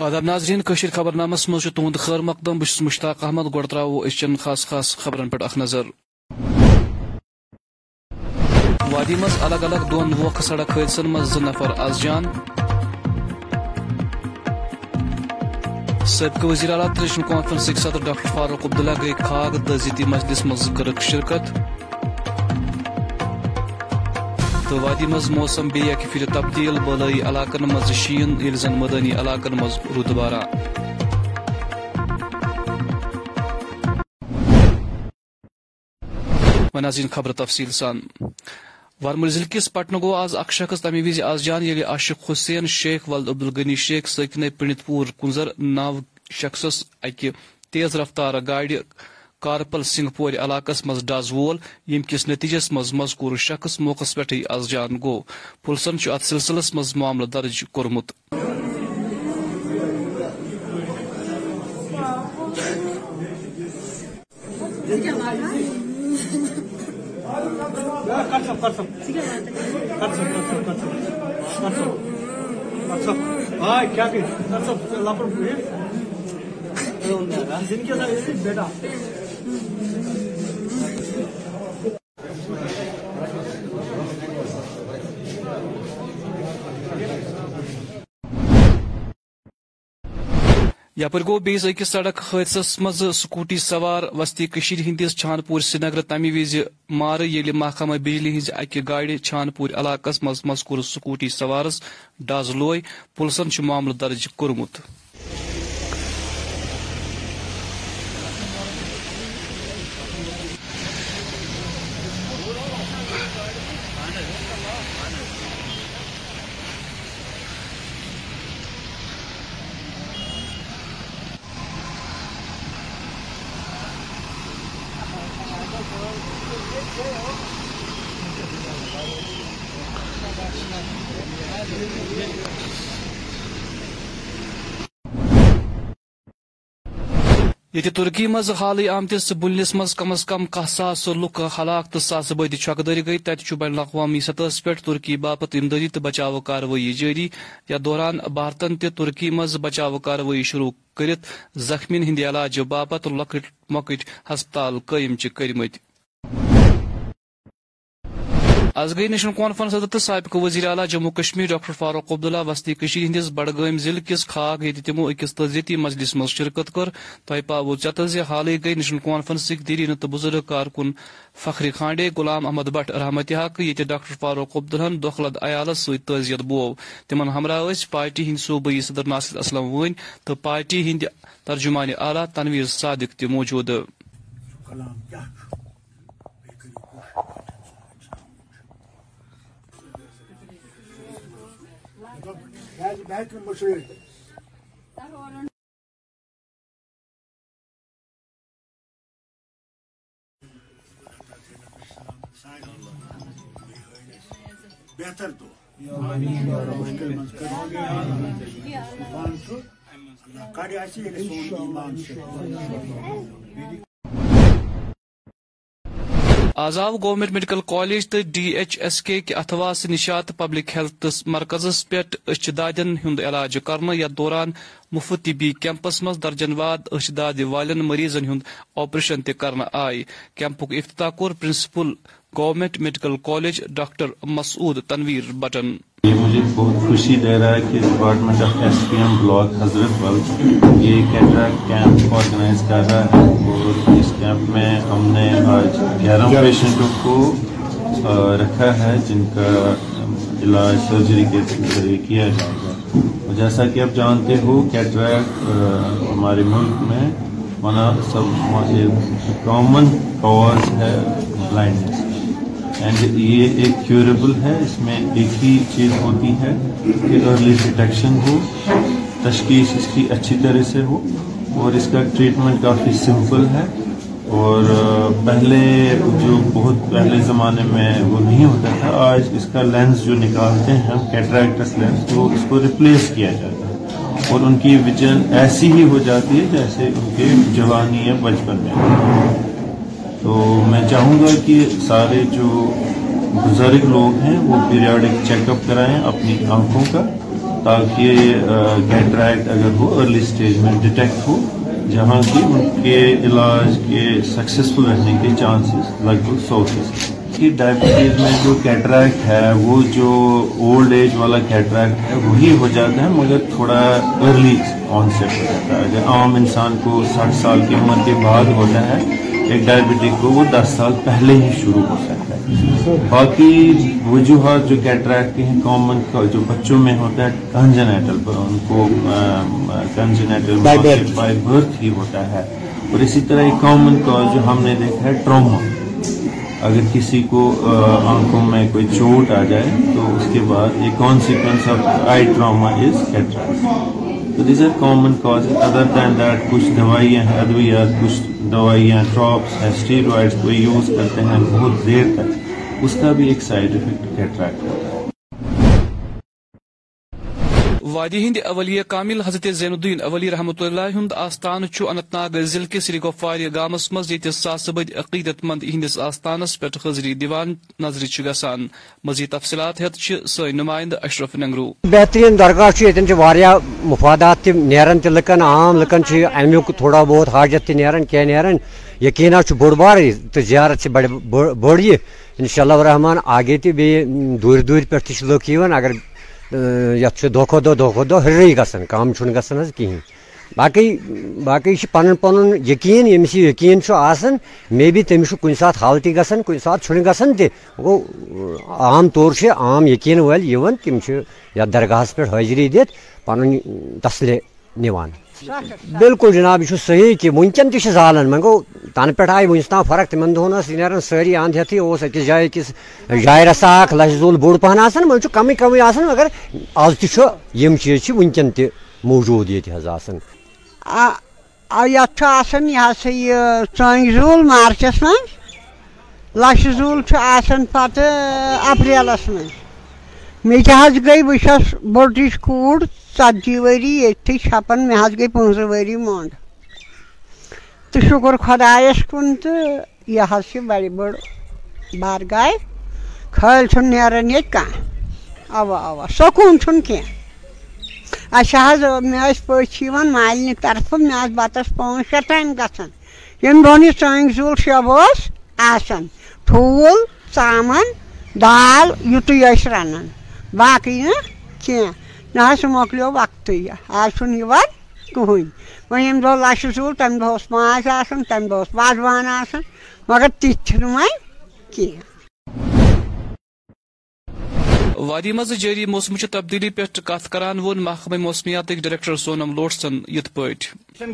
آداب ناظرین، کشیر خبر نامس مز تہد خیر مقدم بس مشتاق احمد گۄڈٕ ترٛاوو أزچٮ۪ن خاص خاص خبرن پٮ۪ٹھ اکھ نظر۔ وادی مز الگ الگ دون ووکھٕ سڑک حٲدثن منٛز زٕ نفر از جان۔ سٲبقہٕ وزیر اعلیٰ تہٕ نیشنل صدر ڈاکٹر فاروق عبداللہ گٔیہِ کھاگ تعزیتی مجلس منٛز کٔرٕکھ شرکت۔ تہٕ وادی منٛز موسم بیٚیہِ اکہِ تبدیل بلٲیی علاقن منٛز شیٖن ییٚلہِ زن مٲدٲنی علاقن منٛز روٗد باران خبر تفصیل سان۔ ورمل ضلع کس پٹنہ گو آز اخ شخص تمہ وز آز جان ییٚلہِ عاشق حسین شیخ ولد عبدالغنی شیخ سٲکِنے پنڈت پوٗر کُنزر ناو شخصس اکہِ تیز رفتار گاڑِ کارپل سنگھ پورِ علاقس منٛز ڈز وول ییٚمہِ کِس نٔتیٖجس منٛز مذکوٗر شخص موقعس پٮ۪ٹھٕے از جان گوٚو۔ پُلسن چھُ اتھ سلسلس منٛز معاملہٕ درج کوٚرمُت۔ بیٹا یپر گو بیس اکس سڑک حادثس مز سکوٹی سوار وسطی کشیر ہندس چھان پور سری نگر تمہ وز مار یل محکمہ بجلی ہز اکہ گاڑی چھان پور علاقس مز مذکور سکوٹی سوارس ڈز لوے، پلسن معاملہ درج کورمت۔ یہ ترکی مز حالی آمتس بلنس مز کم از کم کاہ ساس لُکھ ہلاک تو ساس بدی چھۄکہٕ گئی تَتہِ بین الاقوامی سطحس پہ ترکی باپت امدادی تو بچاو کاروٲیی جاری یتھ دوران بھارتن تہ ترکی منٛز بچاو کاروٲیی شروع کرت، زخمین ہند علاج باپت لۄکٕٹۍ مۄکٕٹۍ ہسپتال قٲیِم چھِ کٔرمٕتۍ آز گٔیہِ نیشنل کانفرنس صدر تہٕ سابقہٕ وزیر اعلیٰ جموں کشمیر ڈاکٹر فاروق عبداللہ وسطی کٔشیٖر ہٕنٛدِس بڈگٲمۍ ضلعہٕ کِس کھاگ ییٚتہِ تِمو أکِس تعزیتی مجلس منٛز شرکت کٔر تۄہہِ پاوو ژٮ۪تہٕ زِ حالٕے گٔیہِ نیشنل کانفرنسٕکۍ دیٖرینہٕ تہٕ بُزرگ کارکُن فخری کھانڈے غلام احمد بٹ رحمتہ ییٚتہِ ڈاکٹر فاروق عبدالن دۄکھلد عیالس سۭتۍ تعزیت بوو تِمن ہمراہ پارٹی ہٕنٛدۍ صوبٲئی صدر ناصر اسلم وٲنۍ تہٕ پارٹی ہٕنٛدۍ ترجمانہِ اعلیٰ تنویر صادق تہِ موجوٗد۔ بہتر دو کڑ آسہِ ییٚلہِ سون آزاو آز میڈیکل کالج تو ڈی ایچ ایس کے کہ اتھواس نشات پبلک ہیلتھ مرکزس پہ اچھ دادن ہند علاج کرنا یتھ دوران مفت طبی کیمپس مز درجن واد اچھ داد والن مریضن ہند آپریشن تہ کرنا آئی کیمپک افتتاح کور principal government medical college doctor Masood Tanveer button. یہ مجھے بہت خوشی دے رہا ہے کہ department of S P M block Hazratbal یہ کیٹریکٹ کیمپ آرگنائز کر رہا ہے اور اس کیمپ میں ہم نے آج گیارہ پیشنٹوں کو رکھا ہے جن کا علاج سرجری کے ذریعے کیا جائے گا۔ جیسا کہ آپ جانتے ہو کیٹریکٹ ہمارے ملک میں سب کامن کاز ہے بلائنڈنیس اینڈ یہ ایک کیوریبل ہے، اس میں ایک ہی چیز ہوتی ہے کہ ارلی ڈیٹیکشن ہو، تشخیص اس کی اچھی طرح سے ہو، اور اس کا ٹریٹمنٹ کافی سمپل ہے۔ اور پہلے جو بہت پہلے زمانے میں وہ نہیں ہوتا تھا، آج اس کا لینس جو نکالتے ہیں ہم کیٹریکٹس لینس وہ اس کو ریپلیس کیا جاتا ہے۔ اور ان کی وجن ایسی ہی ہو جاتی ہے جیسے ان کے جوانی یا بچپن میں۔ تو میں چاہوں گا کہ سارے جو بزرگ لوگ ہیں وہ پیریاڈک چیک اپ کرائیں اپنی آنکھوں کا تاکہ کیٹریکٹ اگر ہو ارلی سٹیج میں ڈیٹیکٹ ہو، جہاں کی ان کے علاج کے سکسیسفل رہنے کے چانسز لگ بھگ سو فیصد کی ڈائبٹیز میں جو کیٹریکٹ ہے، وہ جو اولڈ ایج والا کیٹریکٹ ہے، وہی ہو جاتا ہے، مگر تھوڑا ارلی آن سیٹ ہو جاتا ہے۔ اگر عام انسان کو ساٹھ سال کی عمر کے بعد ہوتا ہے ایک ڈائبٹک کو وہ دس سال پہلے ہی شروع ہو سکتا ہے۔ باقی وجوہات جو کیٹریکٹ کے ہیں کامن جو بچوں میں ہوتا ہے کنجنیٹل پر ان کو کنجنیٹل بائی برتھ ہی ہوتا ہے۔ اور اسی طرح ایک کامن کاز جو ہم نے دیکھا ہے ٹراما اگر کسی کو آنکھوں میں کوئی چوٹ آ جائے تو اس کے بعد یہ consequence of eye trauma is cataract تو these are common cause other than that کچھ دوائیاں ہیں ادویات کچھ دوائیاں ڈراپس ہیں اسٹیرائڈس کو یوز کرتے ہیں بہت دیر تک اس کا بھی ایک سائڈ افیکٹ کیٹریکٹ ہوتا ہے وادی ہند اولیہ کامل حضرت زین الدین اولی رحمۃ اللہ ہند آستان اننت ناگ ضلع کس سری گفوار گامس مز یہ ساس بد عقیدت مند ہندس آستانس پہ حضری دیوان نظر گسان۔ مزید تفصیلات ہت سن نمائندہ اشرف ننگرو۔ بہترین درگاہ یہ مفادات نیران تہ لکن عام لکن امیک تھوڑا بہت، حاجت تہ نیران کی نیران یقینا بوڑ بار تو زیارت سے بڑ یہ ان شاء اللہ رحمان آگے تہ بی دور دور پہ لوگ اگر یت دہ دہ دہ دہ ہرے گژھان کم چھُنہٕ گژھان حظ کِہیٖنۍ باقٕے باقٕے چھِ پَنُن پَنُن یقیٖن ییٚمِس یہِ یقیٖن چھُ آسان مے بی تٔمِس چھُ کُنہِ ساتہٕ حال تہِ گژھان کُنہِ ساتہٕ چھُنہٕ گژھان تہِ گوٚو عام طور چھِ عام یقیٖن وٲلۍ یِوان تِم چھِ یَتھ درگاہَس پٮ۪ٹھ حٲضری دِتھ پَنُن تسلے نِوان بالکل جناب، یہ صحیح کہ ونکین تہ زالان وۄنۍ گوٚو تنہٕ پٮ۪ٹھ آیہِ وٕنیُس تام فرق تِمن دۄہن ٲس نیران سٲری اند ہیٚتھٕے اوس أکِس جایہِ أکِس جایہِ رسا اکھ لچھ زول بوٚڑ پہن آسان وۄنۍ چھُ کمٕے کمٕے آسان مگر آز تہِ چھُ یِم چیٖز چھِ ونکین تہِ موٗجوٗد ییٚتہِ حظ آسان یتھ آسان یہِ ہسا یہِ ژۄنٛگۍ زوٗل مارچس منٛز لچھِ زوٗل چھُ آسان پتہٕ اپریلس منٛز مےٚ تہِ حظ گٔے بہٕ چھَس ژتجی ؤری ییٚتھی چھپان مےٚ حظ گٔے پٕنٛژٕ ؤری مۄنٛڈ تہٕ شُکُر خۄدایَس کُن تہٕ یہِ حظ چھِ بَڑِ بٔڑ بارگاہ خٲلۍ چھُنہٕ نیران ییٚتہِ کانٛہہ اَوا اَوا سکوٗن چھُنہٕ کینٛہہ اَسہِ حظ مےٚ ٲسۍ پٔژھۍ یِوان مالنہِ طرفہٕ مےٚ آسہٕ بَتَس پانٛژھ شےٚ ٹایم گژھان ییٚمہِ دۄہن یہِ ژٲنٛگۍ زوٗل شب اوس آسان ٹھوٗل ژامَن دال یُتُے ٲسۍ رَنان باقٕے نہٕ کینٛہہ نہ حظ سُہ مۄکلیو وقتٕے آز چھُنہٕ یِوان کٕہٕنۍ وۄنۍ ییٚمہِ دۄہ لَچھِ زوٗل تَمہِ دۄہ اوس ماز آسان تَمہِ دۄہ اوس وازوان آسان مگر تِتھۍ چھِنہٕ وۄنۍ کینٛہہ وادی مز جاری موسمچ تبدیلی پہ کت کران وون محکمہ موسمیات ڈائریکٹر سونم لوٹسن یت پٹ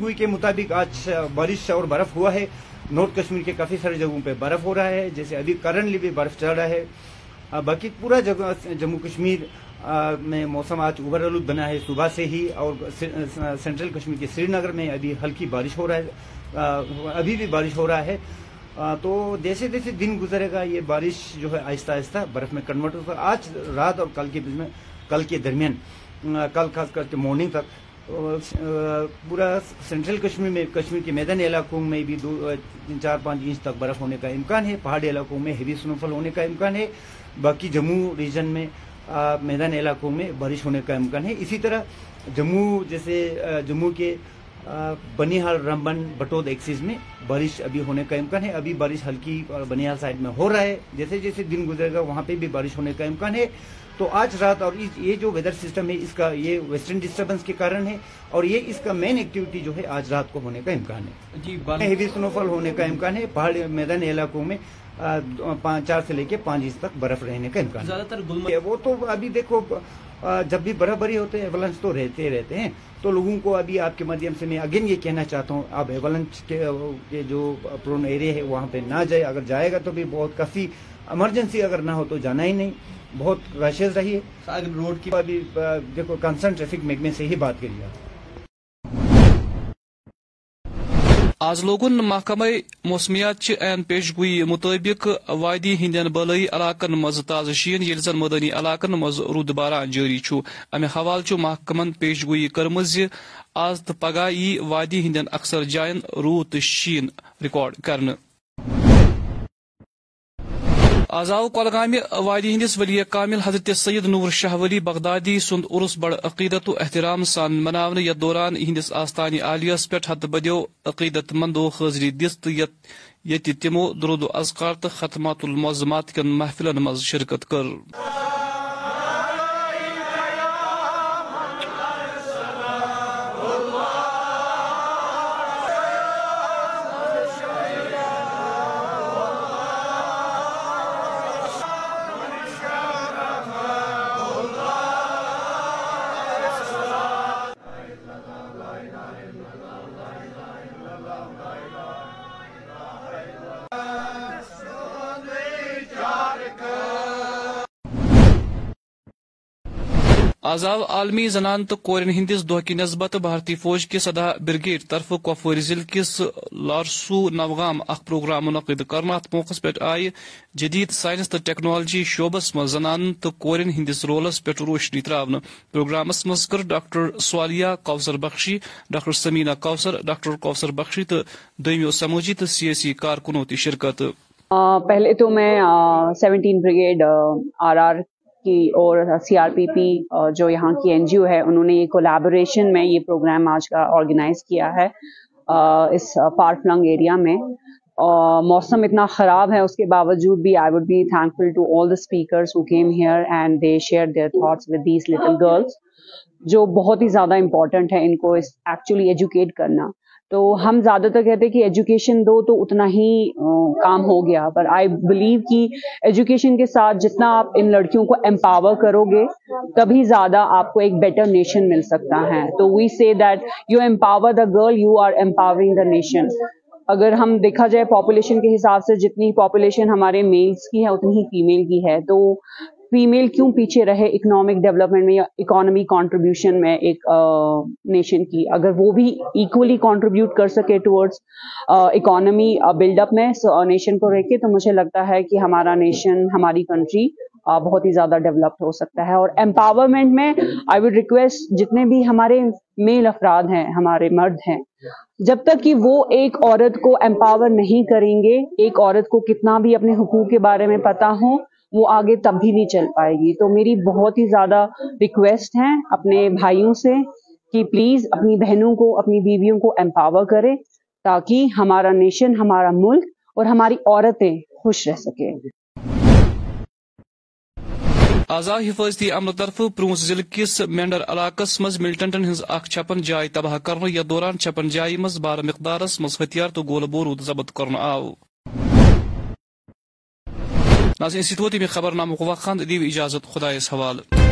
گوئی کے مطابق آج بارش اور برف ہوا ہے۔ نارتھ کشمیر کے کافی سارے جگہوں پہ برف ہو رہا ہے جیسے ابھی کرنٹلی بھی برف چل رہا ہے۔ باقی پورا جموں کشمیر میں موسم آج اوور آلود بنا ہے صبح سے ہی، اور سینٹرل کشمیر کے سری نگر میں ابھی ہلکی بارش ہو رہا ہے ابھی بھی بارش ہو رہا ہے۔ تو جیسے جیسے دن گزرے گا، یہ بارش جو ہے آہستہ آہستہ برف میں کنورٹ ہوگا۔ آج رات اور کل کے بیچ میں، کل کے درمیان کل خاص کر کے مارننگ تک پورا سینٹرل کشمیر میں، کشمیر کے میدانی علاقوں میں بھی دو چار، پانچ انچ تک برف ہونے کا امکان ہے۔ پہاڑی علاقوں میں ہیوی سنو فال ہونے کا امکان ہے۔ باقی جموں ریجن میں میدانی علاقوں میں بارش ہونے کا امکان ہے۔ اسی طرح جموں، جیسے جموں کے بنیحال رمبن بٹود ایکسیز میں بارش ابھی ہونے کا امکان ہے۔ ابھی بارش ہلکی اور بنیحال سائڈ میں ہو رہا ہے۔ جیسے جیسے دن گزرے گا، وہاں پہ بھی بارش ہونے کا امکان ہے۔ تو آج رات اور یہ جو ویدر سسٹم ہے اس کا یہ ویسٹرن ڈسٹربنس کے کارن ہے اور یہ اس کا مین ایکٹیویٹی جو ہے آج رات کو ہونے کا امکان ہے۔ جی ہیوی سنو فال ہونے کا امکان ہے۔ پہاڑ میدانی علاقوں میں چار سے لے کے پانچ انچ تک برف رہنے کا امکان زیادہ تر وہ تو ابھی دیکھو جب بھی برف بری ہوتے ہیں ایولنس تو رہتے رہتے ہیں۔ تو لوگوں کو ابھی آپ کے مادھیم سے میں اگین یہ کہنا چاہتا ہوں آپ ایولنس کے جو پرون ایریا ہے وہاں پہ نہ جائے۔ اگر جائے گا تو بھی بہت کافی ایمرجنسی اگر نہ ہو تو جانا ہی نہیں۔ بہت رشیز رہی ہے۔ روڈ کی ابھی دیکھو کنسرن ٹریفک محکمے سے ہی بات کریے آز لوگن محکمہ موسمیات چہ عین پیش گوئی مطابق وادی ہندین بالائی علاقن مز تازہ شین یل زن مدنی علاقن مز رود باران جاری چھ۔ امہ حوالہ محکمن پیش گوئی کرم آز تو پگہ ای وادی ہندین اکثر جائن رود تو شین ریکارڈ کرنے آزاو کولگامہ وادی ہندس ولی کامل حضرت سید نور شاہ ولی بغدادی سند عرس بڑ عقیدت و احترام سان مناونہ یتھ دوران ہندس آستانی عالیس پہ حت بدیو عقیدت مندو حاضری دس یت تمو درود و اذکار تو ختمات المعظمات کن محفلن مز شرکت کر۔ آزاو عالمی زنان تو کورین ہندس دہ کی نسبت بھارتی فوج کے سدا برگیڈ طرف کپوور ضلع کس لارسو نوگام اخ پروگرام منعقد کرنا ات موقع پہ آئی۔ جدید سائنس تو ٹیکنالوجی شعبس مز زنان تو کورین ہندس رولس پہ روشنی تراؤن پروگرامس مز کر ڈاکٹر سوالیہ کوثر بخشی، ڈاکٹر سمینا کوثر، ڈاکٹر کوثر بخشی تو دمو سماجی تو سیاسی کارکنوں کی شرکت۔ پہلے تو میں سیونٹین بریگیڈ آر آر کی اور سی آر پی پی جو یہاں کی این جی او ہے، انہوں نے یہ کولیبوریشن میں یہ پروگرام آج کا آرگنائز کیا ہے اس فار فلنگ ایریا میں۔ موسم اتنا خراب ہے، اس کے باوجود بھی I would be thankful to all the speakers who came here and they share their thoughts with these little girls جو بہت ہی زیادہ امپورٹنٹ ہے ان کو ایکچولی ایجوکیٹ کرنا۔ تو ہم زیادہ تر کہتے ہیں کہ ایجوکیشن دو تو اتنا ہی کام ہو گیا۔ پر آئی بلیو کہ ایجوکیشن کے ساتھ جتنا آپ ان لڑکیوں کو امپاور کرو گے، تبھی زیادہ آپ کو ایک بیٹر نیشن مل سکتا ہے۔ تو we see that you empower the girl you are empowering the nation اگر ہم دیکھا جائے پاپولیشن کے حساب سے، جتنی پاپولیشن ہمارے میلس کی ہے، اتنی ہی فیمیل کی ہے۔ تو فیمیل کیوں پیچھے رہے اکنامک ڈیولپمنٹ میں یا اکانومی کانٹریبیوشن میں ایک نیشن کی؟ اگر وہ بھی ایکولی کانٹریبیوٹ کر سکے ٹورڈز اکانومی بلڈ اپ میں نیشن کو رہ کے تو مجھے لگتا ہے کہ ہمارا نیشن ہماری کنٹری بہت ہی زیادہ ڈیولپڈ ہو سکتا ہے اور امپاورمنٹ میں آئی وڈ ریکویسٹ جتنے بھی ہمارے میل افراد ہیں، ہمارے مرد ہیں، جب تک کہ وہ ایک عورت کو امپاور نہیں کریں گے، ایک عورت کو کتنا بھی اپنے حقوق کے بارے میں پتا ہو وہ آگے تب بھی نہیں چل پائے گی۔ تو میری بہت ہی زیادہ ریکویسٹ ہیں اپنے بھائیوں سے کہ پلیز اپنی بہنوں کو، اپنی بیویوں کو امپاور کرے تاکہ ہمارا نیشن ہمارا ملک اور ہماری عورتیں خوش رہ سکے آزاد حفاظتی عملہ طرف پونچھ ضلع کس مینڈر علاقہ مز ملٹنٹن ہز اخ چھپن جائے تباہ کرنے یا دوران چھپن جائے مز بار مقدارس مز ہتھیار تو گول بورود ضبط کرنا آو۔ ناظرین سیتوتی میں خبر نامہ وقت دیو اجازت خدا حوالہ